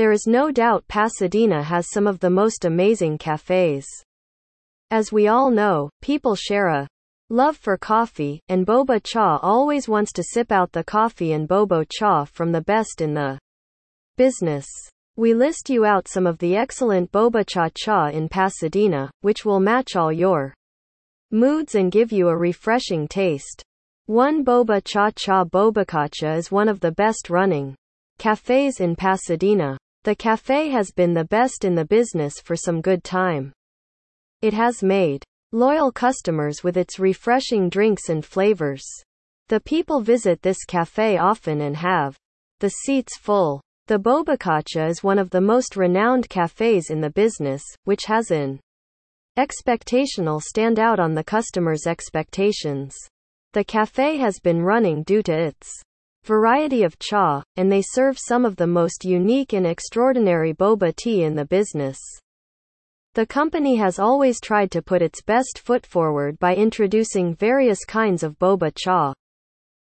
There is no doubt Pasadena has some of the most amazing cafes. As we all know, people share a love for coffee, and Boba Cha always wants to sip out the coffee and Boba Cha from the best in the business. We list you out some of the excellent Boba Cha Cha in Pasadena, which will match all your moods and give you a refreshing taste. 1 Boba Cha Cha Boba Cha Cha is one of the best running cafes in Pasadena. The cafe has been the best in the business for some good time. It has made loyal customers with its refreshing drinks and flavors. The people visit this cafe often and have the seats full. The Boba Cha Cha is one of the most renowned cafes in the business, which has an expectational stand out on the customer's expectations. The cafe has been running due to its variety of cha, and they serve some of the most unique and extraordinary boba tea in the business. The company has always tried to put its best foot forward by introducing various kinds of boba cha.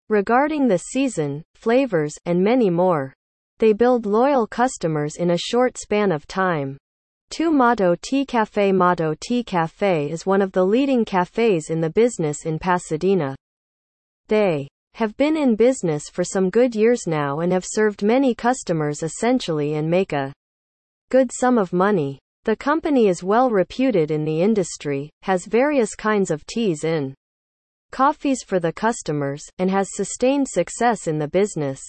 Regarding the season, flavors, and many more, they build loyal customers in a short span of time. 2 Motto Tea Cafe Motto Tea Cafe is one of the leading cafes in the business in Pasadena. They have been in business for some good years now and have served many customers essentially and make a good sum of money. The company is well reputed in the industry, has various kinds of teas in coffees for the customers, and has sustained success in the business.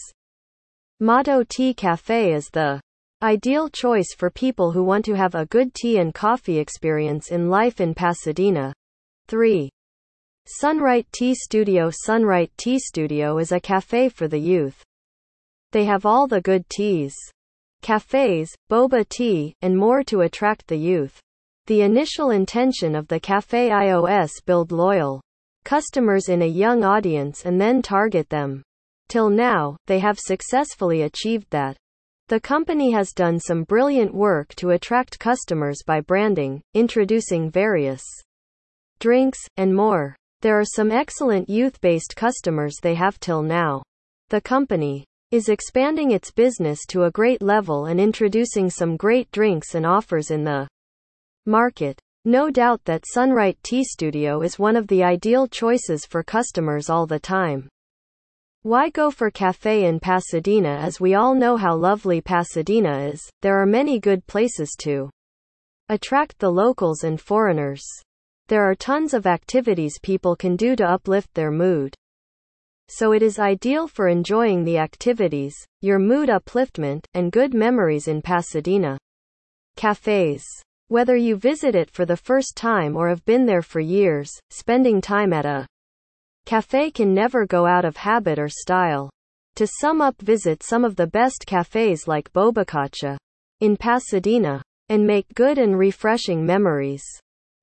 Motto Tea Cafe is the ideal choice for people who want to have a good tea and coffee experience in life in Pasadena. 3. Sunright Tea Studio Sunright Tea Studio is a cafe for the youth. They have all the good teas, cafes, boba tea, and more to attract the youth. The initial intention of the Cafe IOS build loyal customers in a young audience and then target them. Till now, they have successfully achieved that. The company has done some brilliant work to attract customers by branding, introducing various drinks, and more. There are some excellent youth-based customers they have till now. The company is expanding its business to a great level and introducing some great drinks and offers in the market. No doubt that Sunright Tea Studio is one of the ideal choices for customers all the time. Why go for cafe in Pasadena as we all know how lovely Pasadena is, there are many good places to attract the locals and foreigners. There are tons of activities people can do to uplift their mood. So it is ideal for enjoying the activities, your mood upliftment, and good memories in Pasadena. Cafes. Whether you visit it for the first time or have been there for years, spending time at a cafe can never go out of habit or style. To sum up, visit some of the best cafes like Boba Cha Cha in Pasadena and make good and refreshing memories.